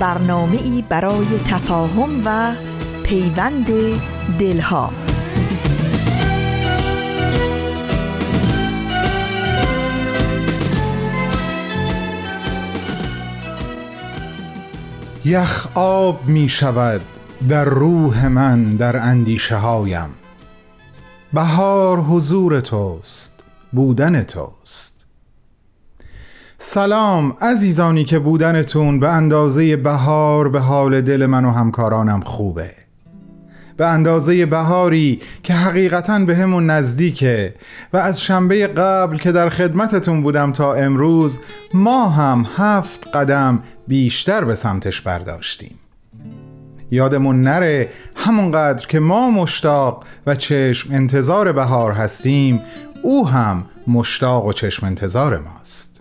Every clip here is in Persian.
برنامه ای برای تفاهم و پیوند دلها. یخ آب می شود در روح من در اندیشه هایم بهار حضور توست بودن توست. سلام عزیزانی که بودنتون به اندازه بهار به حال دل من و همکارانم خوبه. به اندازه بهاری که حقیقتا به همون نزدیکه و از شنبه قبل که در خدمتتون بودم تا امروز ما هم هفت قدم بیشتر به سمتش برداشتیم. یادمون نره همونقدر که ما مشتاق و چشم انتظار بهار هستیم او هم مشتاق و چشم انتظار ماست.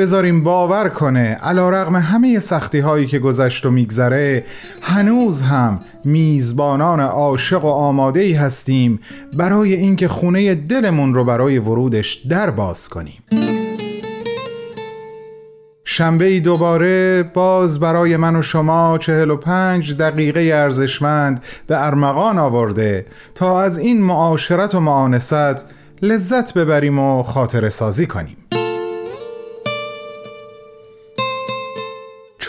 بذاریم باور کنه علا رغم همه سختی هایی که گذشت و میگذره هنوز هم میزبانان عاشق و آماده ای هستیم برای اینکه خونه دلمون رو برای ورودش در باز کنیم. شنبه ای دوباره باز برای من و شما چهل و پنج دقیقه ارزشمند به ارمغان آورده تا از این معاشرت و معانست لذت ببریم و خاطر سازی کنیم.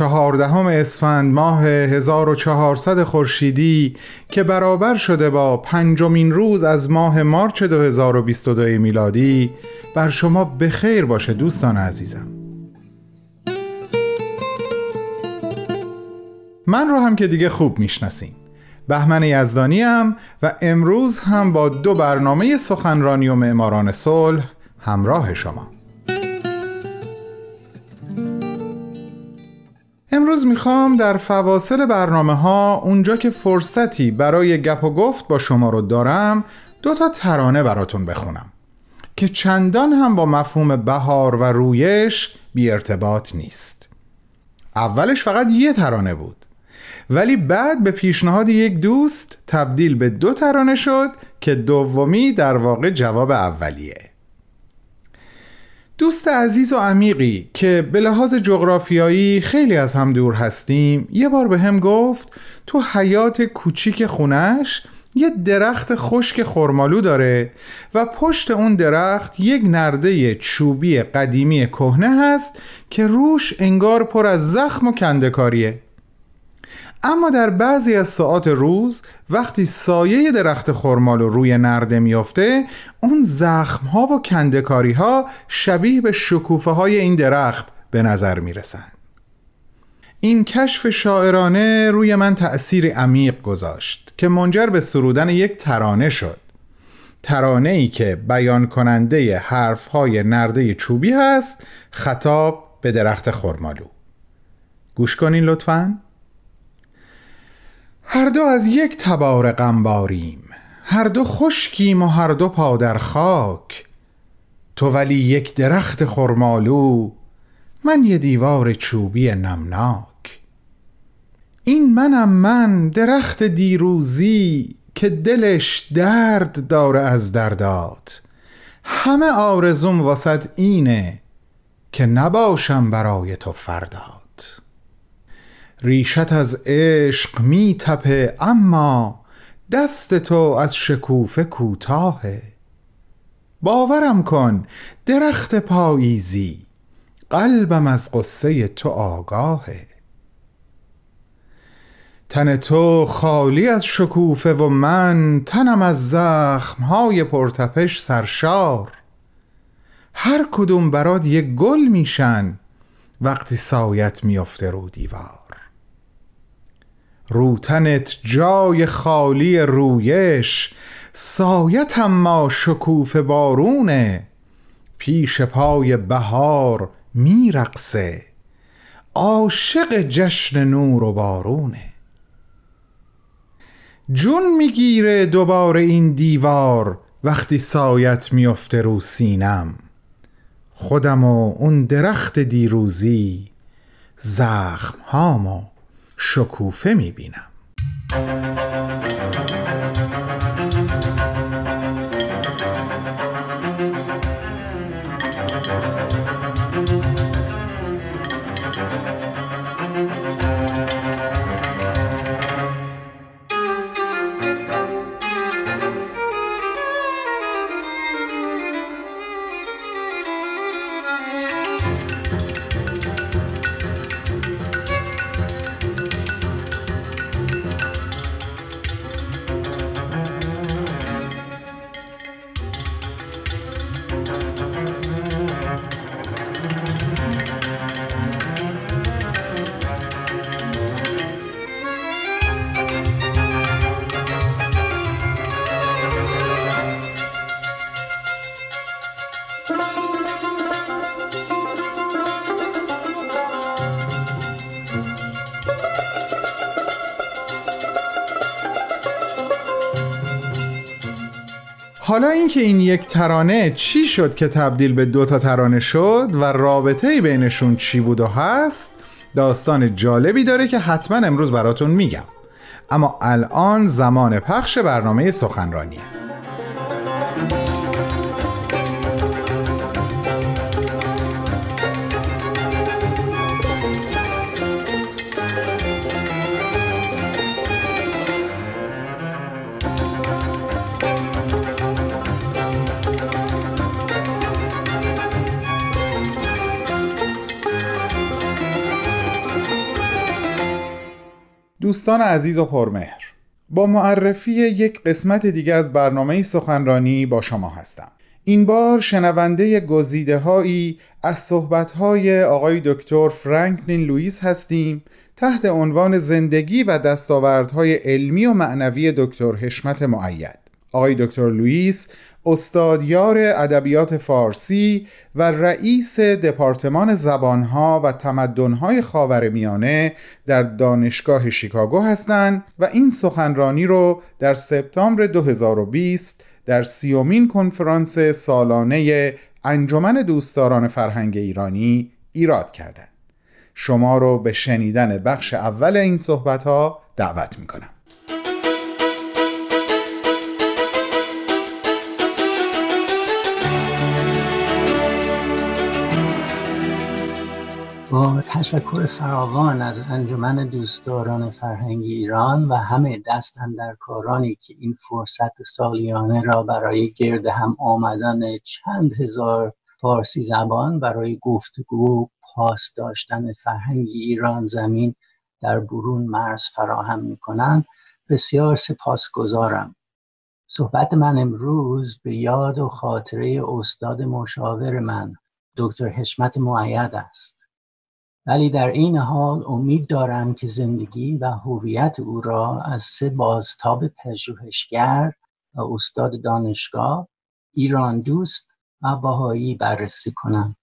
چهاردهم اسفند ماه 1400 خورشیدی که برابر شده با پنجمین روز از ماه مارچ 2022 میلادی بر شما بخیر باشه دوستان عزیزم. من رو هم که دیگه خوب می‌شناسیم بهمن یزدانی هم و امروز هم با دو برنامه سخنرانی و معماران صلح همراه شما. امروز می‌خوام در فواصل برنامه ها اونجا که فرصتی برای گپ و گفت با شما رو دارم دو تا ترانه براتون بخونم که چندان هم با مفهوم بهار و رویش بی ارتباط نیست. اولش فقط یه ترانه بود ولی بعد به پیشنهاد یک دوست تبدیل به دو ترانه شد که دومی در واقع جواب اولیه. دوست عزیز و عمیقی که به لحاظ جغرافیایی خیلی از هم دور هستیم یه بار به هم گفت تو حیات کوچیک خونش یه درخت خشک خرمالو داره و پشت اون درخت یک نرده چوبی قدیمی کهنه هست که روش انگار پر از زخم و کندکاریه. اما در بعضی از ساعات روز وقتی سایه درخت خرمال روی نرده میافته اون زخم ها و کندکاری ها شبیه به شکوفه های این درخت به نظر می‌رسن این کشف شاعرانه روی من تأثیر عمیق گذاشت که منجر به سرودن یک ترانه شد. ترانه ای که بیان کننده حرف های نرده چوبی هست خطاب به درخت خرمالو. گوش کنین لطفاً. هر دو از یک تبار غمباریم. هر دو خشکیم و هر دو پا در خاک. تو ولی یک درخت خرمالو من یه دیوار چوبی نمناک. این منم من درخت دیروزی که دلش درد داره از دردات. همه آرزوم واسد اینه که نباشم برای تو فرداد ریشت از عشق می تپه اما دست تو از شکوفه کوتاهه. باورم کن درخت پاییزی قلبم از قصه تو آگاهه. تن تو خالی از شکوفه و من تنم از زخمهای پرتپش سرشار. هر کدوم برات یک گل میشن وقتی سایت میافته رو دیوار. روتنت جای خالی رویش سایت ما شکوف بارونه پیش پای بهار میرقصه عاشق جشن نور و بارونه. جون می‌گیره دوباره این دیوار وقتی سایت میفته رو سینم. خودم و اون درخت دیروزی زخم هامو شکوفه می‌بینم. حالا اینکه این یک ترانه چی شد که تبدیل به دو تا ترانه شد و رابطه بینشون چی بود و هست داستان جالبی داره که حتما امروز براتون میگم. اما الان زمان پخش برنامه سخنرانیه. دوستان عزیز و پرمهر با معرفی یک قسمت دیگه از برنامه سخنرانی با شما هستم. این بار شنونده گزیده هایی از صحبت های آقای دکتر فرانکلین لوئیس هستیم تحت عنوان زندگی و دستاوردهای علمی و معنوی دکتر حشمت معید آقای دکتر لوئیس استادیار ادبیات فارسی و رئیس دپارتمان زبانها و تمدنهای خاورمیانه در دانشگاه شیکاگو هستند و این سخنرانی رو در سپتامبر 2020 در سیومین کنفرانس سالانه انجمن دوستداران فرهنگ ایرانی ایراد کردند. شما رو به شنیدن بخش اول این صحبت ها دعوت می کنم. با تشکر فراوان از انجمن دوستداران فرهنگ ایران و همه دست در کارانی که این فرصت سالیانه را برای گرد هم آمدن چند هزار فارسی زبان برای گفتگو پاس داشتن فرهنگ ایران زمین در برون مرز فراهم می کنند بسیار سپاسگزارم. صحبت من امروز به یاد و خاطره استاد مشاور من دکتر حشمت معید است. ولی در این حال امید دارم که زندگی و هویت او را از سه بازتاب پژوهشگر و استاد دانشگاه ایران دوست و بهایی بررسی کنم.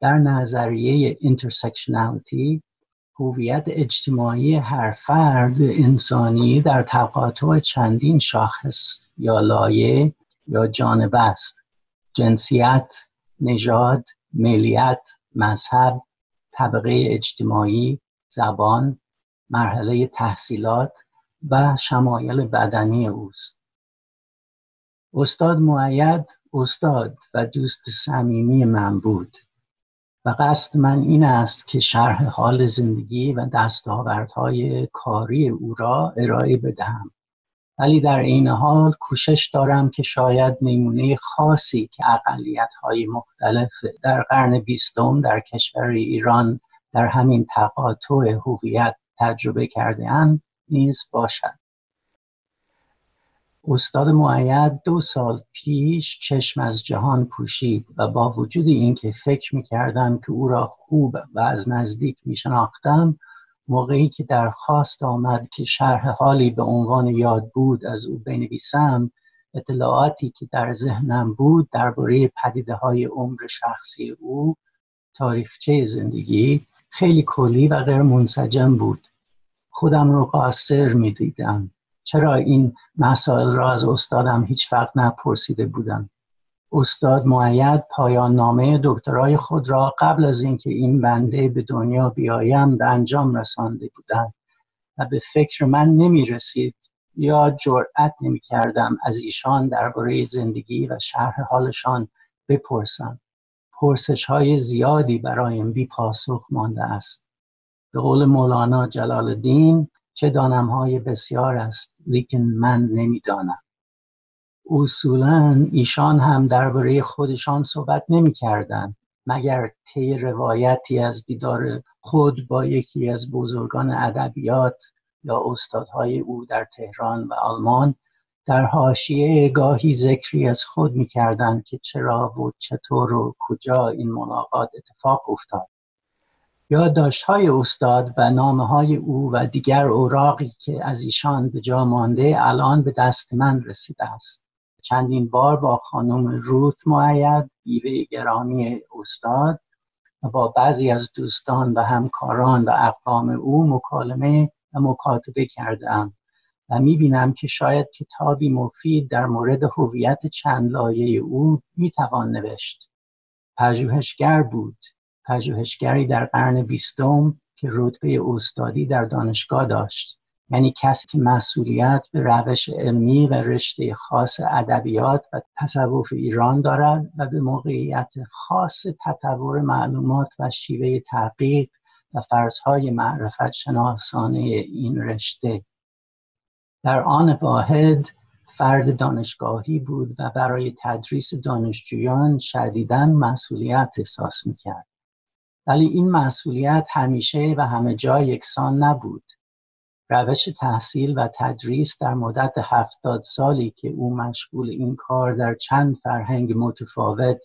در نظریه intersectionality هویت اجتماعی هر فرد انسانی در تقاطع چندین شاخص یا لایه یا جانب است. جنسیت، نژاد، ملیت، مذهب، طبقه اجتماعی، زبان، مرحله تحصیلات و شمایل بدنی اوست. استاد معید استاد و دوست صمیمی من بود و قصد من این است که شرح حال زندگی و دستاوردهای کاری او را ارائه بدهم ولی در این حال کوشش دارم که شاید نمونه خاصی که اقلیت های مختلف در قرن بیستم در کشور ایران در همین تقاطع هویت تجربه کرده اند نیز باشد. استاد معید دو سال پیش چشم از جهان پوشید و با وجود اینکه فکر می کردم که او را خوب و از نزدیک می شناختم موقعی که درخواست آمد که شرح حالی به عنوان یاد بود از او بنویسم اطلاعاتی که در ذهنم بود درباره پدیده های عمر شخصی او تاریخچه زندگی خیلی کلی و غیر منسجم بود. خودم رو قاصر می دیدم چرا این مسائل را از استادم هیچ وقت نپرسیده بودم؟ استاد معید پایان نامه دکترای خود را قبل از اینکه این بنده به دنیا بیایم به انجام رسانده بودند و به فکر من نمی رسید یا جرأت نمی کردم از ایشان درباره زندگی و شرح حالشان بپرسم. پرسش های زیادی برایم بی پاسخ مانده است. به قول مولانا جلال الدین چه دانم های بسیار است لیکن من نمی‌دانم. اصولا ایشان هم درباره خودشان صحبت نمی کردن مگر طی روایتی از دیدار خود با یکی از بزرگان ادبیات یا استادهای او در تهران و آلمان؟ در حاشیه گاهی ذکری از خود می‌کردند که چرا و چطور و کجا این ملاقات اتفاق افتاد. های استاد و نامه های او و دیگر اوراقی که از ایشان به جا مانده الان به دست من رسیده است. چندین بار با خانم روت معید بیوه گرامی استاد و با بعضی از دوستان و همکاران و اقوام او مکالمه و مکاتبه کردم و می‌بینم که شاید کتابی مفید در مورد هویت چند لایه او می‌توان نوشت. پژوهشگر بود. پژوهشگری در قرن بیستم که رتبه استادی در دانشگاه داشت. یعنی کسی که مسئولیت به روش علمی و رشته خاص ادبیات و تصوف ایران دارد و به موقعیت خاص تطور معلومات و شیوه تحقیق و فرضهای معرفت شناسانه این رشته. در آن واحد فرد دانشگاهی بود و برای تدریس دانشجویان شدیداً مسئولیت احساس می‌کرد. ولی این مسئولیت همیشه و همه جا یکسان نبود. روش تحصیل و تدریس در مدت هفتاد سالی که او مشغول این کار در چند فرهنگ متفاوت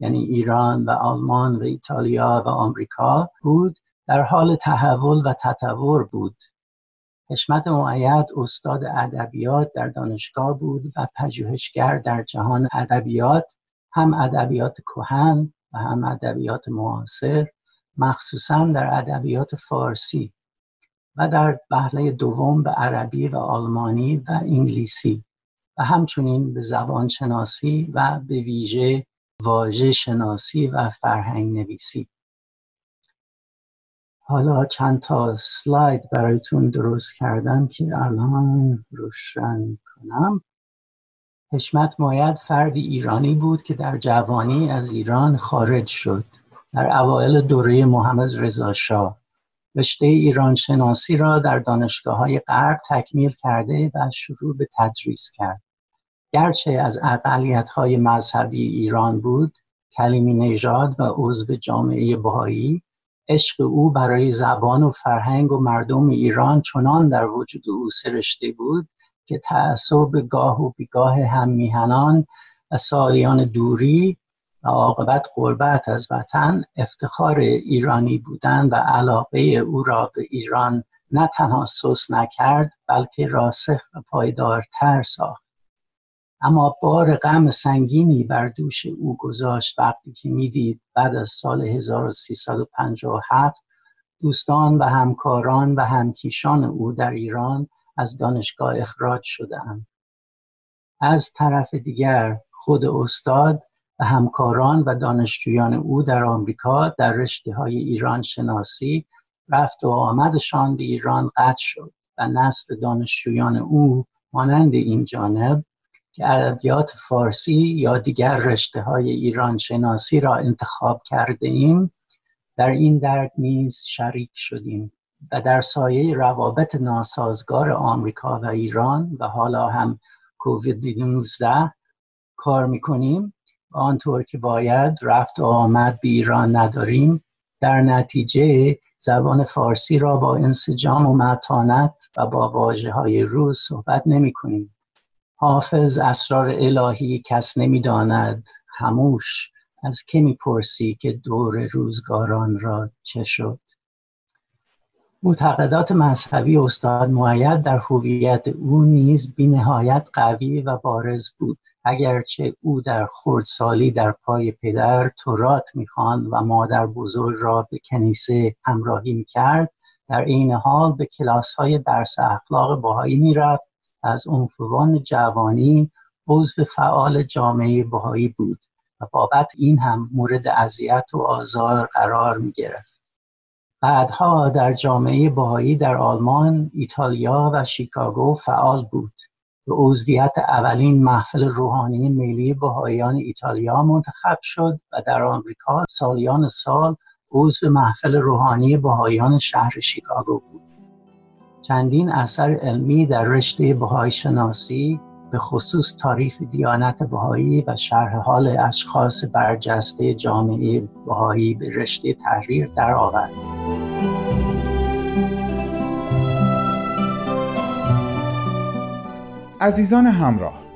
یعنی ایران و آلمان و ایتالیا و آمریکا بود در حال تحول و تطور بود. حشمت معید استاد ادبیات در دانشگاه بود و پژوهشگر در جهان ادبیات هم ادبیات کهن و هم ادبیات معاصر مخصوصا در ادبیات فارسی. و در بهله دوم به عربی و آلمانی و انگلیسی و همچنین به زبان شناسی و به ویژه واژه شناسی و فرهنگ نویسی. حالا چند تا سلاید برایتون درست کردم که الان روشن کنم. حشمت ماید فردی ایرانی بود که در جوانی از ایران خارج شد. در اوایل دوره محمد رضا شاه. رشته ایران شناسی را در دانشگاه های غرب تکمیل کرده و شروع به تدریس کرد. گرچه از اقلیت های مذهبی ایران بود کلیمی نژاد و عضو جامعه بهایی عشق او برای زبان و فرهنگ و مردم ایران چنان در وجود او سرشته بود که تعصب گاه و بیگاه هم میهنان و سالیان دوری عاقبت قربت از وطن افتخار ایرانی بودن و علاقه او را به ایران نه تنها سوس نکرد بلکه راسخ و پایدارتر ساخت. اما بار غم سنگینی بر دوش او گذاشت وقتی که می‌دید بعد از سال 1357 دوستان و همکاران و همکیشان او در ایران از دانشگاه اخراج شدهاند. از طرف دیگر خود استاد همکاران و دانشجویان او در آمریکا در رشته های ایران شناسی رفت و آمدشان به ایران قطع شد و نسل دانشجویان او مانند این جانب که ادبیات فارسی یا دیگر رشته های ایران شناسی را انتخاب کرده ایم در این درد نیز شریک شدیم و در سایه روابط ناسازگار آمریکا و ایران و حالا هم کووید 19 کار می‌کنیم. آنطور که باید رفت و آمد به ایران نداریم. در نتیجه زبان فارسی را با انسجام و متانت و با واجه های روز صحبت نمی کنیم حافظ اسرار الهی کس نمی‌داند. خموش از که می‌پرسی که دور روزگاران را چه شد؟ معتقدات مذهبی استاد معید در هویت او نیز بینهایت قوی و بارز بود اگرچه او در خردسالی در پای پدر تورات می‌خواند و مادر بزرگ را به کنیسه همراهی می‌کرد در این حال به کلاس های درس اخلاق باهایی می‌رفت از عنفوان جوانی عضو فعال جامعه باهایی بود و بابت این هم مورد اذیت و آزار قرار می گرفت. بعدها در جامعه باهایی در آلمان، ایتالیا و شیکاگو فعال بود. به عضویت اولین محفل روحانی ملی بهاییان ایتالیا منتخب شد و در آمریکا سالیان سال عضو محفل روحانی بهاییان شهر شیکاگو بود. چندین اثر علمی در رشته بهایی شناسی به خصوص تاریخ دیانت بهایی و شرح حال اشخاص برجسته جامعه بهایی به رشته تحریر درآورد. عزیزان همراه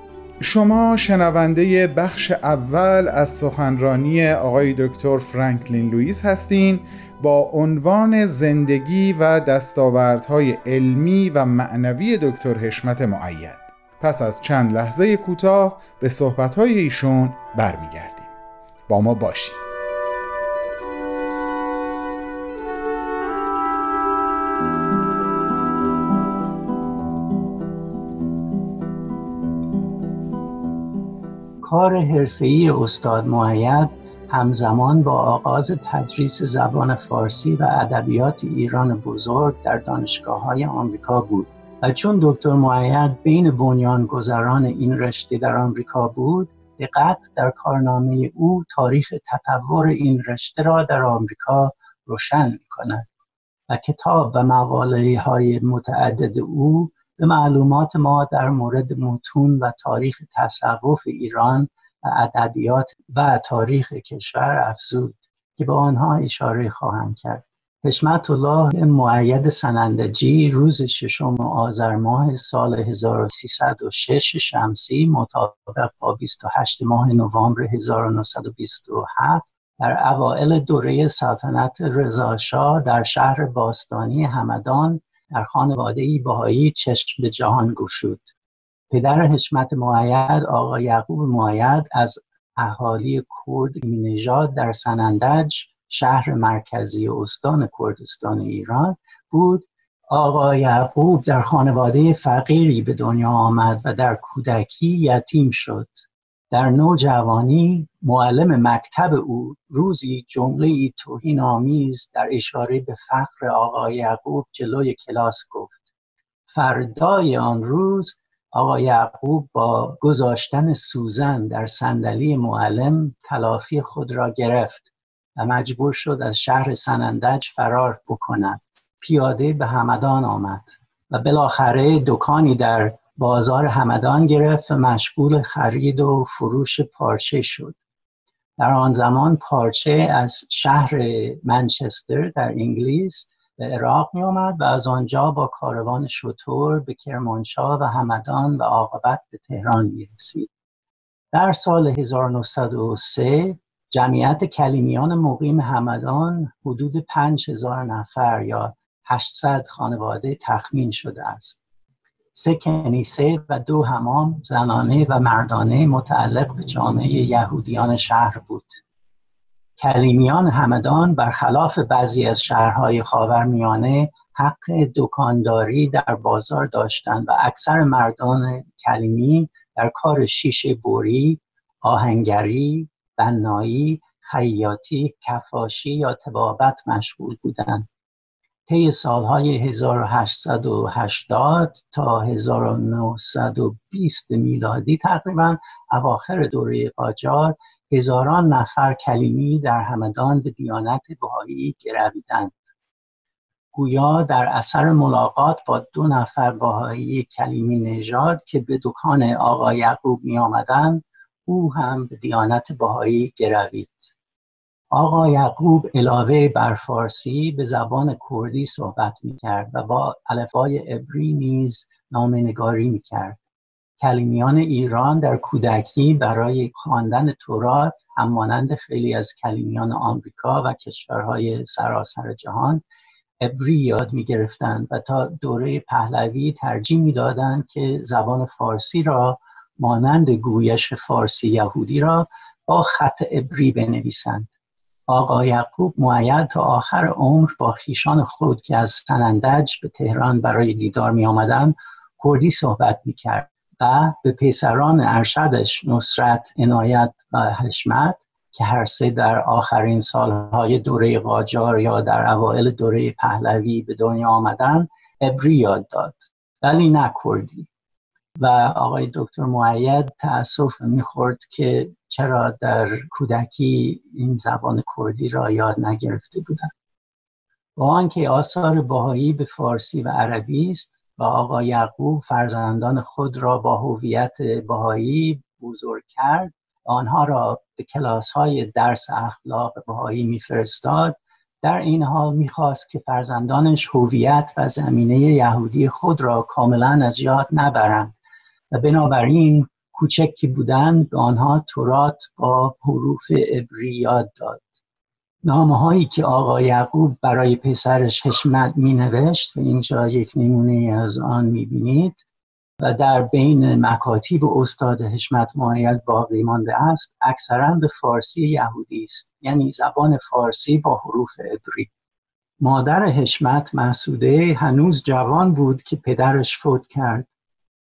شما شنونده بخش اول از سخنرانی آقای دکتر فرانکلین لوئیس هستین با عنوان زندگی و دستاوردهای علمی و معنوی دکتر حشمت معید پس از چند لحظه کوتاه به صحبتهای ایشون برمیگردیم. با ما باشید کار حرفه‌ای استاد معید همزمان با آغاز تدریس زبان فارسی و ادبیات ایران بزرگ در دانشگاه های آمریکا بود. و چون دکتر معید بین بنیانگذاران این رشته در آمریکا بود دقت در کارنامه او تاریخ تطور این رشته را در آمریکا روشن می کند و کتاب و مقاله های متعدد او به معلومات ما در مورد متون و تاریخ تصوف ایران و ادبیات و تاریخ کشور افزود که به آنها اشاره خواهم کرد. حشمت الله معید سنندجی روز ششم آذر ماه سال 1306 شمسی مطابق با 28 ماه نوامبر 1927 در اوائل دوره سلطنت رضاشاه در شهر باستانی همدان در خانواده بهایی چشم به جهان گشود. پدر حشمت معید آقا یعقوب معید از اهالی کرد نژاد در سنندج شهر مرکزی استان کردستان ایران بود. آقا یعقوب در خانواده فقیری به دنیا آمد و در کودکی یتیم شد. در نوجوانی معلم مکتب او روزی جمله توهین آمیز در اشاره به فقر آقا یعقوب جلوی کلاس گفت. فردای آن روز آقا یعقوب با گذاشتن سوزن در صندلی معلم تلافی خود را گرفت. و مجبور شد از شهر سنندج فرار بکند پیاده به همدان آمد و بالاخره دکانی در بازار همدان گرفت و مشغول خرید و فروش پارچه شد در آن زمان پارچه از شهر منچستر در انگلیس به عراق می آمد و از آنجا با کاروان شطور به کرمانشاه و همدان و عاقبت به تهران می رسید. در سال 1903 جمعیت کلیمیان مقیم همدان حدود 5000 نفر یا 800 خانواده تخمین شده است. سه کنیسه و دو حمام زنانه و مردانه متعلق به جامعه یهودیان شهر بود. کلیمیان همدان برخلاف بعضی از شهرهای خاورمیانه حق دکانداری در بازار داشتند و اکثر مردان کلیمی در کار شیشه بوری، آهنگری، بنایی، خیاطی، کفاشی یا تبابت مشغول بودند. طی سالهای 1880 تا 1920 میلادی تقریبا اواخر دوره قاجار هزاران نفر کلیمی در همدان به دیانت بهایی گرویدند گویا در اثر ملاقات با دو نفر بهایی کلیمی نژاد که به دکان آقا یعقوب می آمدند او هم به دیانت بهایی گروید آقا یعقوب علاوه بر فارسی به زبان کردی صحبت می کرد و با الفای عبری نیز نامنگاری می کرد. کلیمیان ایران در کودکی برای خواندن تورات همانند خیلی از کلیمیان آمریکا و کشورهای سراسر جهان ابری یاد می گرفتند و تا دوره پهلوی ترجیح می دادند که زبان فارسی را مانند گویش فارسی یهودی را با خط ابری بنویسند. آقا یعقوب معید تا آخر عمر با خیشان خود که از سنندج به تهران برای دیدار می آمدن کردی صحبت می کرد و به پسران ارشدش نصرت عنایت و حشمت که هر سه در آخرین سالهای دوره قاجار یا در اوایل دوره پهلوی به دنیا آمدن ابری یاد داد. ولی نه و آقای دکتر معید تاسف می‌خورد که چرا در کودکی این زبان کردی را یاد نگرفته بودند. با آنکه آثار باهایی به فارسی و عربی است و آقا یعقوب فرزندان خود را با هویت باهایی بزرگ کرد آنها را به کلاس های درس اخلاق بهایی میفرستاد. در این حال می‌خواست که فرزندانش هویت و زمینه یهودی خود را کاملا از یاد نبرند. و بنابراین کوچکی بودند به آنها تورات با حروف عبری یاد داد. نامه هایی که آقا یعقوب برای پسرش حشمت می نوشت و اینجا یک نمونه از آن می بینید و در بین مکاتیب استاد حشمت معید باقی مانده است اکثرا به فارسی یهودی است یعنی زبان فارسی با حروف عبری. مادر حشمت محسوده هنوز جوان بود که پدرش فوت کرد.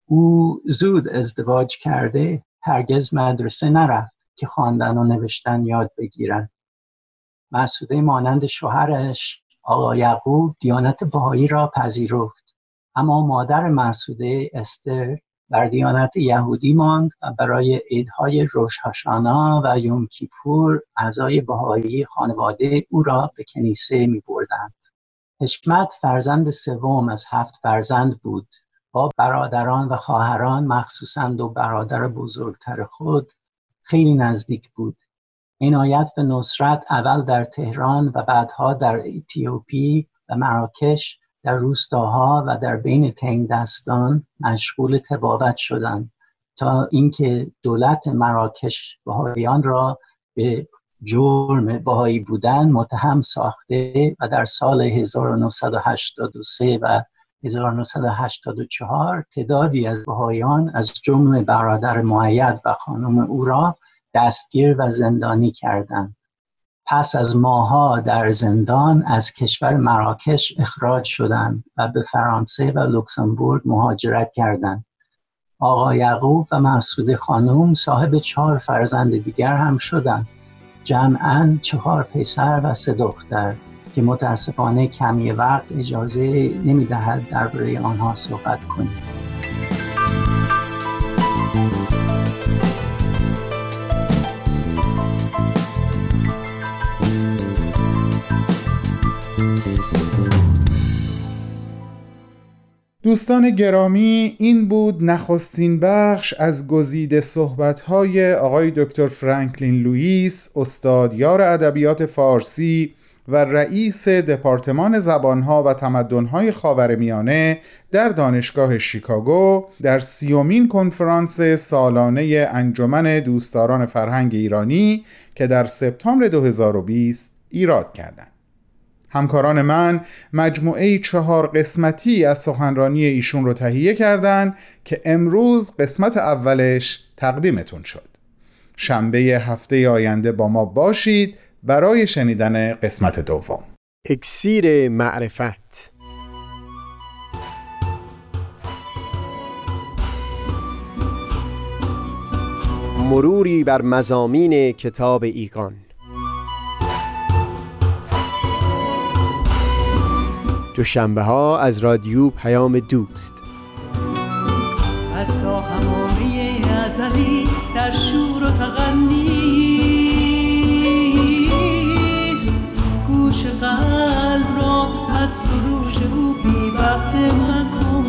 او زود ازدواج کرده هرگز مدرسه نرفت که خواندن و نوشتن یاد بگیرد مسعوده مانند شوهرش آقا یعقوب دیانت بهایی را پذیرفت. اما مادر مسعوده استر بر دیانت یهودی ماند و برای عیدهای روش و یوم کیپور اعضای بهایی خانواده او را به کنیسه می بردند. حشمت فرزند سوم از هفت فرزند بود. با برادران و خواهران مخصوصا دو برادر بزرگتر خود خیلی نزدیک بود. عنایت به نصرت اول در تهران و بعدها در اتیوپی و مراکش در روستاها و در بین تنگ دستان مشغول تبابت شدند تا اینکه دولت مراکش بهاییان را به جرم بهایی بودن متهم ساخته و در سال 1983 و 1984 تعدادی از بهایان از جمله برادر معید و خانم او را دستگیر و زندانی کردند. پس از ماها در زندان از کشور مراکش اخراج شدند و به فرانسه و لوکسمبورگ مهاجرت کردند. آقا یعقوب و مسعود خانم صاحب چهار فرزند دیگر هم شدند. جمعا چهار پسر و سه دختر. که متاسفانه کمی وقت اجازه نمی‌دهد درباره آنها صحبت کنیم. دوستان گرامی این بود نخستین بخش از گزیده صحبت‌های آقای دکتر فرانکلین لوئیس استادیار ادبیات فارسی و رئیس دپارتمان زبانها و تمدنهای خاورمیانه در دانشگاه شیکاگو در سیومین کنفرانس سالانه انجمن دوستداران فرهنگ ایرانی که در سپتامبر 2020 ایراد کردند. همکاران من مجموعه چهار قسمتی از سخنرانی ایشون رو تهیه کردند که امروز قسمت اولش تقدیمتون شد. شنبه هفته آینده با ما باشید برای شنیدن قسمت دوم. اکسیر معرفت. مروری بر مزامین کتاب ایگان. دوشنبه ها از رادیو پیام دوست. از تا همامه ازلی در شور و تغنی بحر مکن.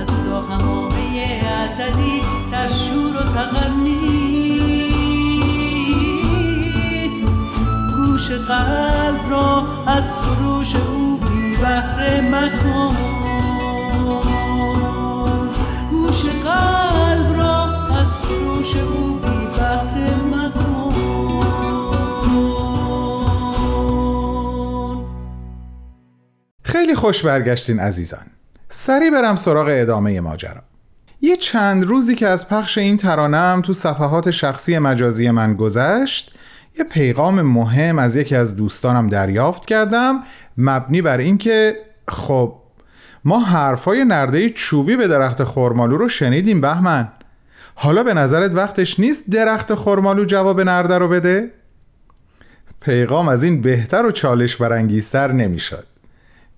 از تا همامه ازلی در شور و تغنیست گوش قلب را از سروش او بی بحر مکن. گوش قلب را از سروش او خیلی خوش برگشتین عزیزان. سری برم سراغ ادامه ماجرا. یه چند روزی که از پخش این ترانم تو صفحات شخصی مجازی من گذشت یه پیغام مهم از یکی از دوستانم دریافت کردم مبنی بر اینکه خب ما حرفای نرده چوبی به درخت خرمالو رو شنیدیم بهمن. حالا به نظرت وقتش نیست درخت خرمالو جواب نرده رو بده؟ پیغام از این بهتر و چالش برانگیزتر نمی‌شد.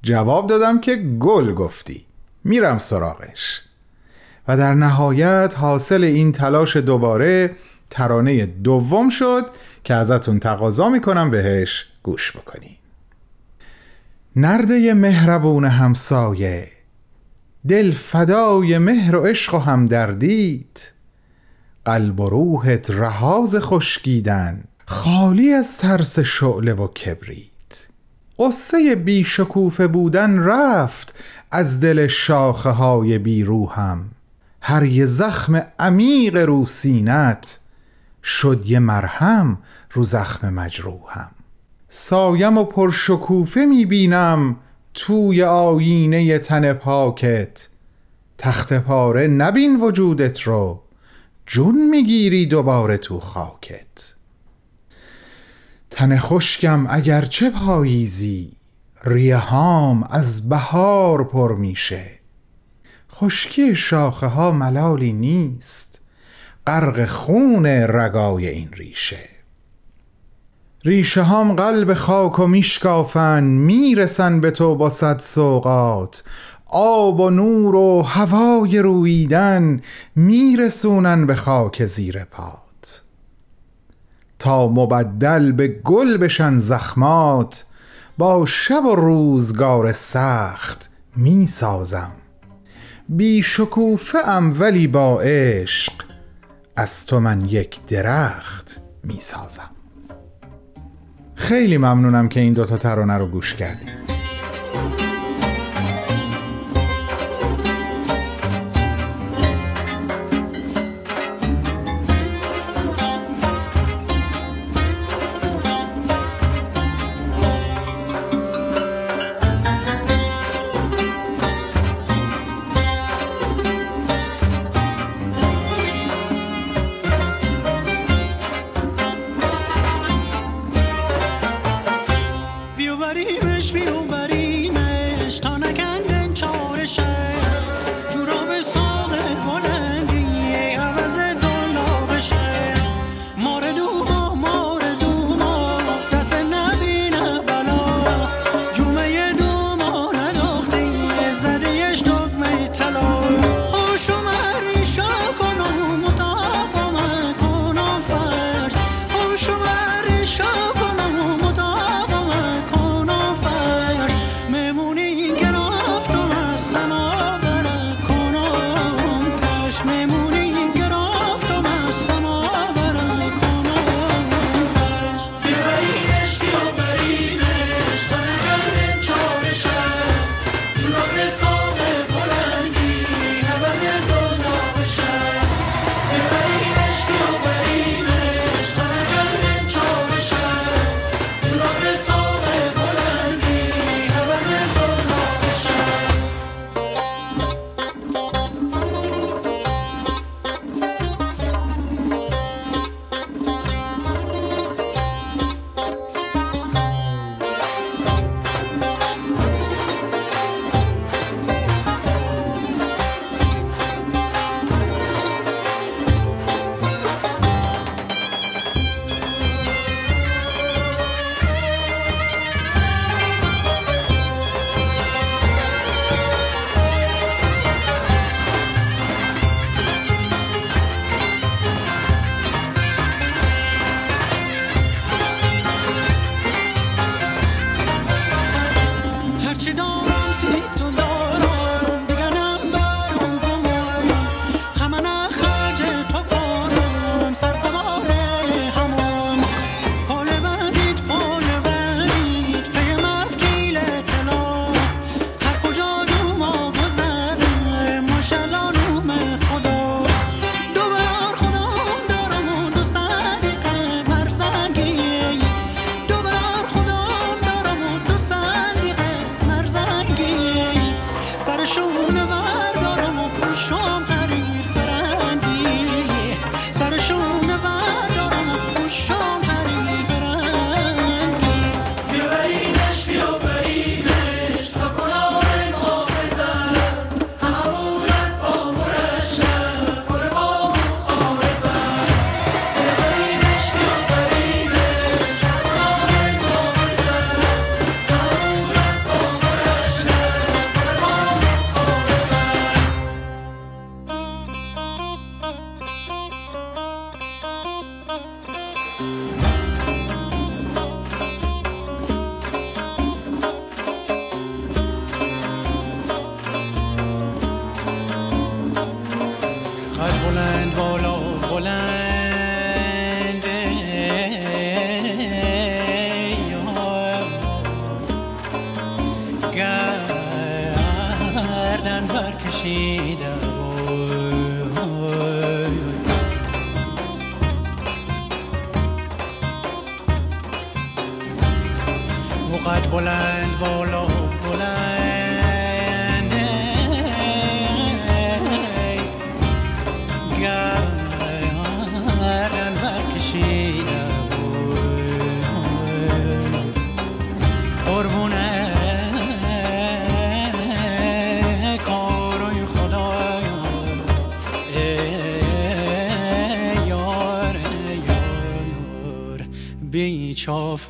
جواب دادم که گل گفتی. میرم سراغش. و در نهایت حاصل این تلاش دوباره ترانه دوم شد که ازتون تقاضا می‌کنم بهش گوش بکنی نرده مهربون همسایه دل فدای مهر و عشق و همدردیت. قلب و روحت رهاز خشکیدن خالی از ترس شعله و کبریت. قصه بیشکوفه بودن رفت از دل شاخه های بیروهم هر یه زخم عمیق رو سینت شد یه مرهم رو زخم مجروحم. سایم و پرشکوفه می‌بینم توی آینه تن پاکت. تخت پاره نبین وجودت رو جون می‌گیری دوباره تو خاکت. تن خشکم اگرچه پاییزی ریهام از بهار پر میشه. خشکی شاخه ها ملالی نیست غرق خون رگای این ریشه. ریشه هام قلب خاک و میشکافن می‌رسن به تو با صد سوقات آب و نور و هوای رویدن میرسونن به خاک زیر پات تا مبدل به گل بشن زخمات با شب و روزگار سخت می‌سازم. بی شکوفه ام ولی با عشق از تو من یک درخت می‌سازم. خیلی ممنونم که این دوتا ترانه رو گوش کردید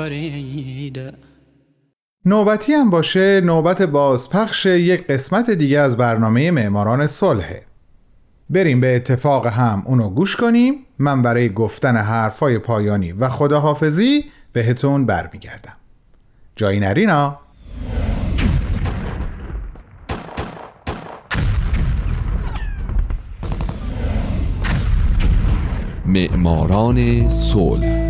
بیچ آفریده نوبتی هم باشه نوبت بازپخش یک قسمت دیگه از برنامه معماران صلحه. بریم به اتفاق هم اونو گوش کنیم. من برای گفتن حرفای پایانی و خداحافظی بهتون برمیگردم. جایی نرینا. معماران صلح.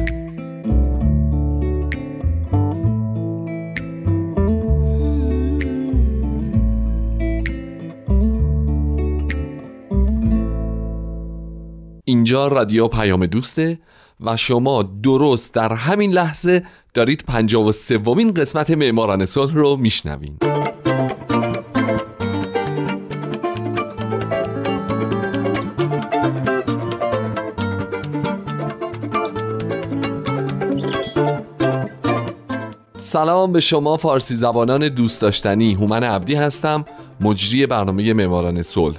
اینجا رادیو پیام دوسته و شما درست در همین لحظه دارید پنجاه و سومین قسمت معماران صلح رو میشنوین. سلام به شما فارسی زبانان دوست داشتنی هومن عبدی هستم مجری برنامه معماران صلح.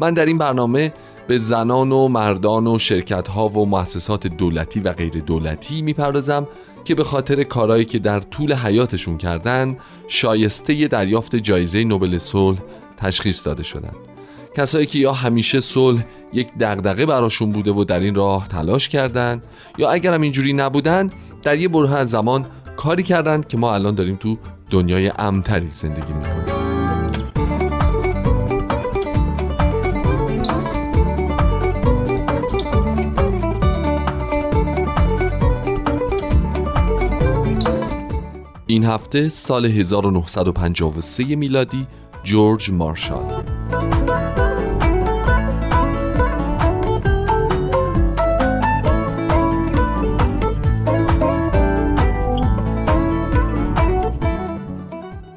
من در این برنامه به زنان و مردان و شرکت ها و مؤسسات دولتی و غیر دولتی می‌پردازم که به خاطر کارهایی که در طول حیاتشون کردن شایسته دریافت جایزه نوبل صلح تشخیص داده شدند. کسایی که یا همیشه صلح یک دغدغه براشون بوده و در این راه تلاش کردند یا اگر هم اینجوری نبودن در یه بره از زمان کاری کردند که ما الان داریم تو دنیای امتری زندگی می‌کنیم این هفته سال 1953 میلادی جورج مارشال.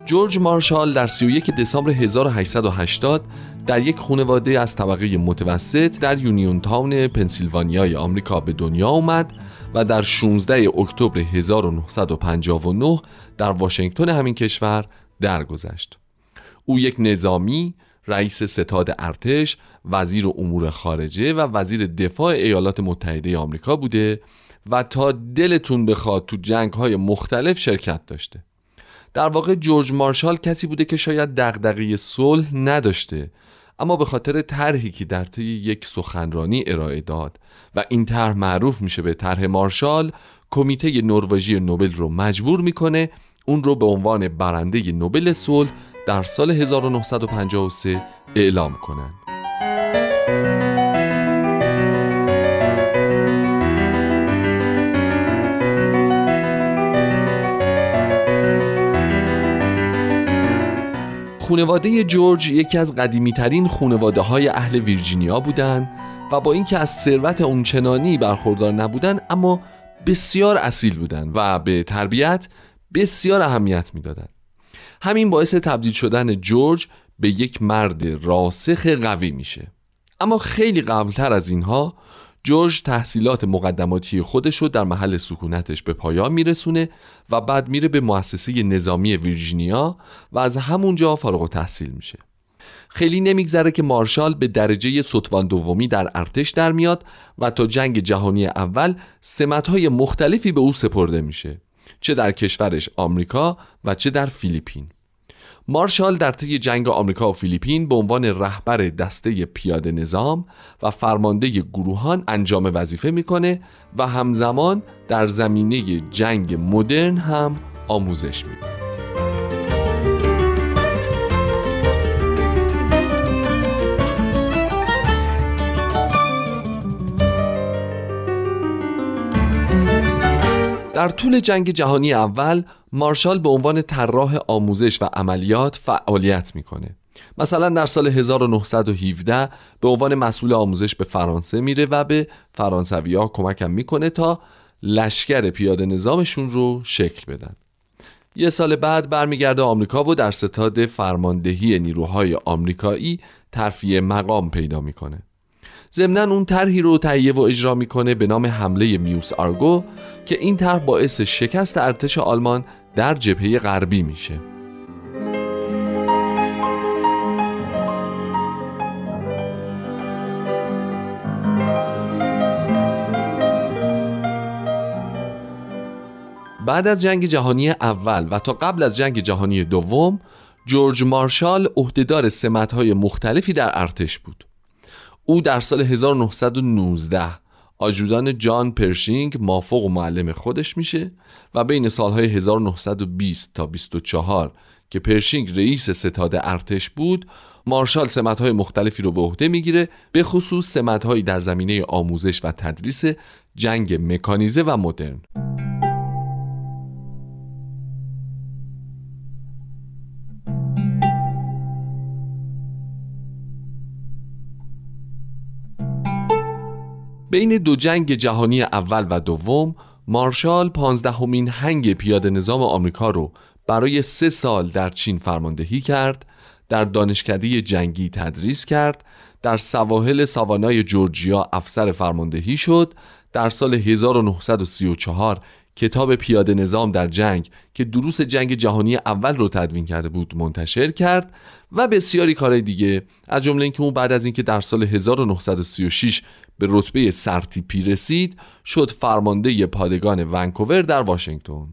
جورج مارشال در 31 دسامبر 1880 در یک خانواده از طبقه متوسط در یونیون تاون پنسیلوانیای آمریکا به دنیا آمد و در 16 اکتبر 1959 در واشنگتن همین کشور درگذشت. او یک نظامی، رئیس ستاد ارتش، وزیر امور خارجه و وزیر دفاع ایالات متحده آمریکا بوده و تا دلتون بخواد تو جنگ های مختلف شرکت داشته. در واقع جورج مارشال کسی بوده که شاید دغدغه صلح نداشته اما به خاطر طرحی که در طی یک سخنرانی ارائه داد و این طرح معروف میشه به طرح مارشال کمیته نروژی نوبل رو مجبور می‌کنه اون رو به عنوان برنده نوبل صلح در سال 1953 اعلام کنند. خونواده جورج یکی از قدیمی ترین خونواده های اهل ویرجینیا بودند و با اینکه از ثروت اونچنانی برخوردار نبودند اما بسیار اصیل بودند و به تربیت بسیار اهمیت می‌دادند. همین باعث تبدیل شدن جورج به یک مرد راسخ قوی میشه. اما خیلی قبلتر از اینها جورج تحصیلات مقدماتی خودش رو در محل سکونتش به پایان میرسونه و بعد میره به مؤسسه نظامی ویرجینیا و از همونجا فارغ تحصیل میشه. خیلی نمیگذره که مارشال به درجه سطوان دومی در ارتش در میاد و تا جنگ جهانی اول سمتهای مختلفی به او سپرده میشه چه در کشورش آمریکا و چه در فیلیپین. مارشال در طی جنگ آمریکا و فیلیپین به عنوان رهبر دسته پیاده نظام و فرمانده گروهان انجام وظیفه می‌کنه و همزمان در زمینه جنگ مدرن هم آموزش میده. در طول جنگ جهانی اول مارشال به عنوان طراح آموزش و عملیات فعالیت می‌کنه. مثلا در سال 1917 به عنوان مسئول آموزش به فرانسه میره و به فرانسوی ها کمکم می‌کنه تا لشکر پیاده نظامشون رو شکل بدن. یه سال بعد برمیگرده آمریکا و در ستاد فرماندهی نیروهای آمریکایی ترفیع مقام پیدا می‌کنه. ضمنا اون طرحی رو تهیه و اجرا می‌کنه به نام حمله میوس آرگو که این طرح باعث شکست ارتش آلمان در جبهه غربی میشه. بعد از جنگ جهانی اول و تا قبل از جنگ جهانی دوم جورج مارشال عهدهدار سمت‌های مختلفی در ارتش بود. او در سال 1919 آجودان جان پرشینگ مافوق و معلم خودش میشه و بین سالهای 1920 تا 24 که پرشینگ رئیس ستاد ارتش بود مارشال سمت‌های مختلفی رو به عهده می‌گیره به خصوص سمت‌هایی در زمینه آموزش و تدریس جنگ مکانیزه و مدرن. بین دو جنگ جهانی اول و دوم مارشال پانزدهمین هنگ پیاده نظام آمریکا رو برای سه سال در چین فرماندهی کرد در دانشکده جنگی تدریس کرد در سواحل ساوانای جورجیا افسر فرماندهی شد در سال 1934 کتاب پیاده نظام در جنگ که دروس جنگ جهانی اول رو تدوین کرده بود منتشر کرد و بسیاری کارهای دیگه از جمله اینکه اون بعد از اینکه در سال 1936 به رتبه سرتیپی رسید شد فرمانده پادگان ونکوور در واشنگتن.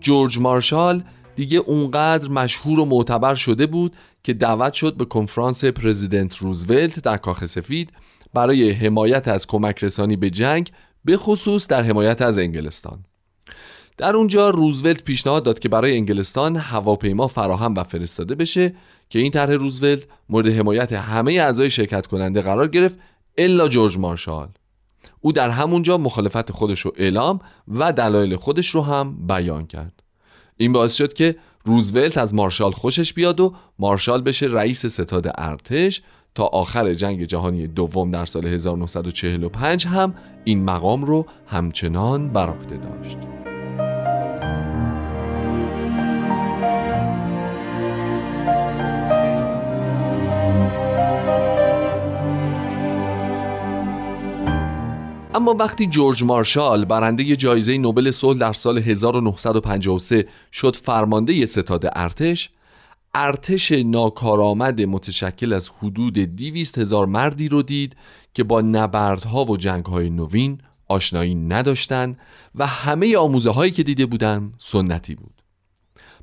جورج مارشال دیگه اونقدر مشهور و معتبر شده بود که دعوت شد به کنفرانس پرزیدنت روزولت در کاخ سفید برای حمایت از کمک رسانی به جنگ به خصوص در حمایت از انگلستان. در اونجا روزولت پیشنهاد داد که برای انگلستان هواپیما فراهم و فرستاده بشه که این طرح روزولت مورد حمایت همه اعضای شرکت کننده قرار گرفت الا جورج مارشال. او در همونجا مخالفت خودش رو اعلام و دلایل خودش رو هم بیان کرد. این باعث شد که روزولت از مارشال خوشش بیاد و مارشال بشه رئیس ستاد ارتش تا آخر جنگ جهانی دوم در سال 1945 هم این مقام رو همچنان بر داشت. اما وقتی جورج مارشال برنده جایزه نوبل صلح در سال 1953 شد فرمانده ستاد ارتش ارتش ناکارآمد متشکل از حدود دیویست هزار مردی رو دید که با نبردها و جنگهای نوین آشنایی نداشتند و همه آموزه هایی که دیده بودن سنتی بود.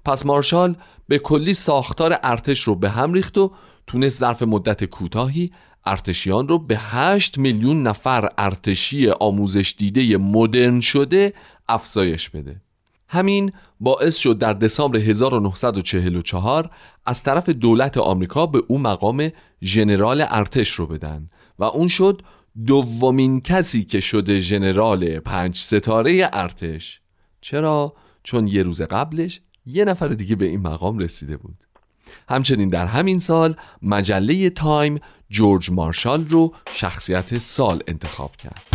پس مارشال به کلی ساختار ارتش رو به هم ریخت و تونست ظرف مدت کوتاهی ارتشیان رو به 8 میلیون نفر ارتشی آموزش دیده مدرن شده افزایش بده. همین باعث شد در دسامبر 1944 از طرف دولت آمریکا به او مقام ژنرال ارتش رو بدن و اون شد دومین کسی که شده ژنرال پنج ستاره ارتش. چرا؟ چون یه روز قبلش یه نفر دیگه به این مقام رسیده بود. همچنین در همین سال مجله تایم جورج مارشال رو شخصیت سال انتخاب کرد.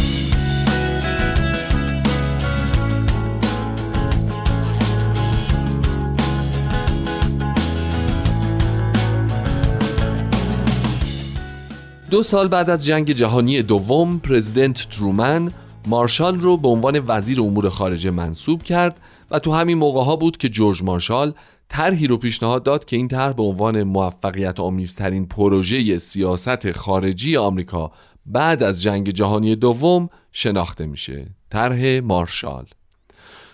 دو سال بعد از جنگ جهانی دوم پرزیدنت ترومن مارشال رو به عنوان وزیر امور خارجه منصوب کرد و تو همین موقع ها بود که جورج مارشال طرحی رو پیشنهاد داد که این طرح به عنوان موفقیت آمیزترین پروژه سیاست خارجی آمریکا بعد از جنگ جهانی دوم شناخته میشه. طرح مارشال.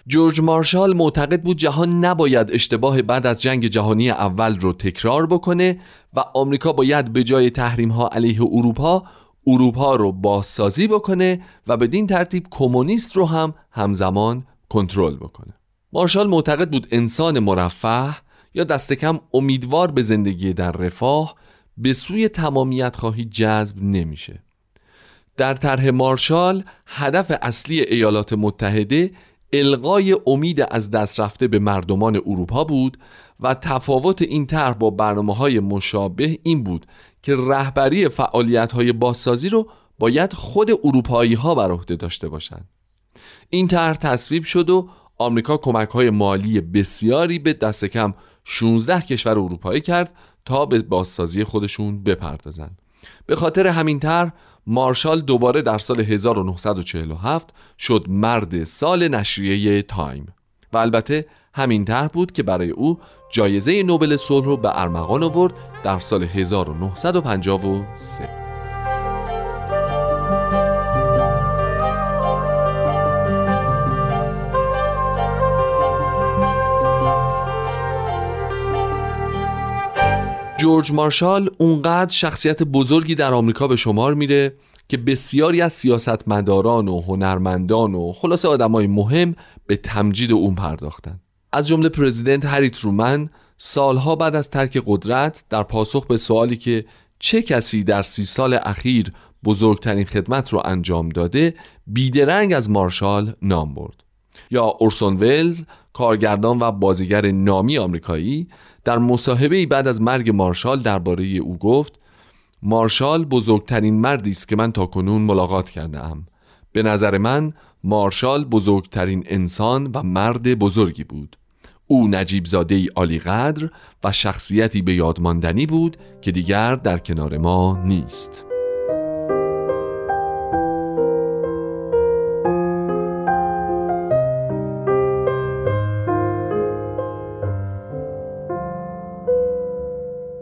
جورج مارشال معتقد بود جهان نباید اشتباه بعد از جنگ جهانی اول رو تکرار بکنه و آمریکا باید به جای تحریم ها علیه اروپا اروپا رو بازسازی بکنه و بدین ترتیب کمونیست رو هم همزمان کنترل بکنه. مارشال معتقد بود انسان مرفه یا دست کم امیدوار به زندگی در رفاه به سوی تمامیت خواهی جذب نمیشه. در طرح مارشال هدف اصلی ایالات متحده القای امید از دست رفته به مردمان اروپا بود و تفاوت این طرح با برنامه های مشابه این بود که رهبری فعالیت های بازسازی رو باید خود اروپایی ها بر عهده داشته باشند. این طرح تصویب شد و آمریکا کمک های مالی بسیاری به دست کم 16 کشور اروپایی کرد تا به بازسازی خودشون بپردازند. به خاطر همین طرح مارشال دوباره در سال 1947 شد مرد سال نشریه تایم و البته همین طرح بود که برای او جایزه نوبل صلح رو به ارمغان آورد در سال 1953 جورج مارشال اونقدر شخصیت بزرگی در آمریکا به شمار میره که بسیاری از سیاستمداران و هنرمندان و خلاصه آدمای مهم به تمجید اون پرداختن. از جمله پرزیدنت هری ترومن سالها بعد از ترک قدرت در پاسخ به سوالی که چه کسی در سی سال اخیر بزرگترین خدمت رو انجام داده بیدرنگ از مارشال نام برد. یا اورسون ولز کارگردان و بازیگر نامی آمریکایی در مصاحبه بعد از مرگ مارشال درباره او گفت مارشال بزرگترین مردی است که من تاکنون ملاقات کرده ام به نظر من مارشال بزرگترین انسان و مرد بزرگی بود. او نجیب زاده ای عالی قدر و شخصیتی به یادماندنی بود که دیگر در کنار ما نیست.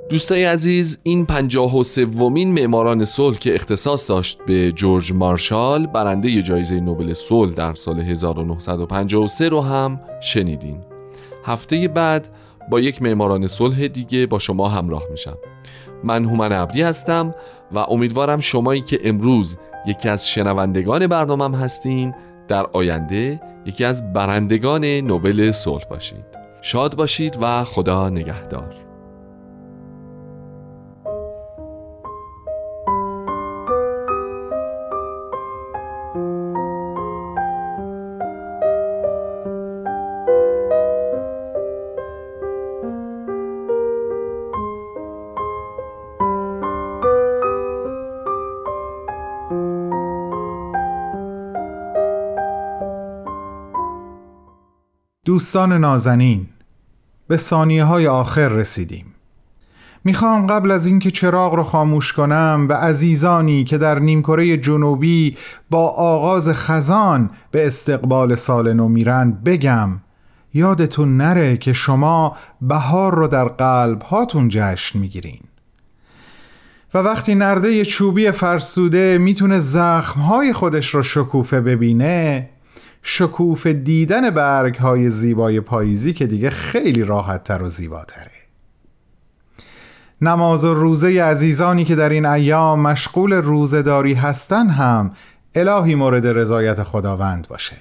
دوستای عزیز این پنجاه و سومین معماران صلح که اختصاص داشت به جورج مارشال برنده جایزه نوبل صلح در سال 1953 رو هم شنیدین. هفته بعد با یک معماران صلح دیگه با شما همراه میشم. من هومن عبدی هستم و امیدوارم شمایی که امروز یکی از شنوندگان برنامهم هستین در آینده یکی از برندگان نوبل صلح باشید. شاد باشید و خدا نگهدار. دوستان نازنین به ثانیه های آخر رسیدیم. می‌خوام قبل از اینکه چراغ رو خاموش کنم به عزیزانی که در نیمکره جنوبی با آغاز خزان به استقبال سال نو میرن بگم یادتون نره که شما بهار رو در قلب هاتون جشن می‌گیرین. و وقتی نرده چوبی فرسوده می‌تونه زخمهای خودش رو شکوفه ببینه شکوف دیدن برگ های زیبای پاییزی که دیگه خیلی راحت تر و زیباتره. نماز و روزه عزیزانی که در این ایام مشغول روزداری هستن هم الهی مورد رضایت خداوند باشه.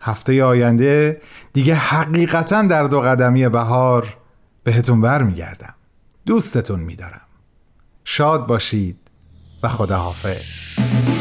هفته آینده دیگه حقیقتا در دو قدمی بهار بهتون برمیگردم. دوستتون میدارم. شاد باشید و خداحافظ.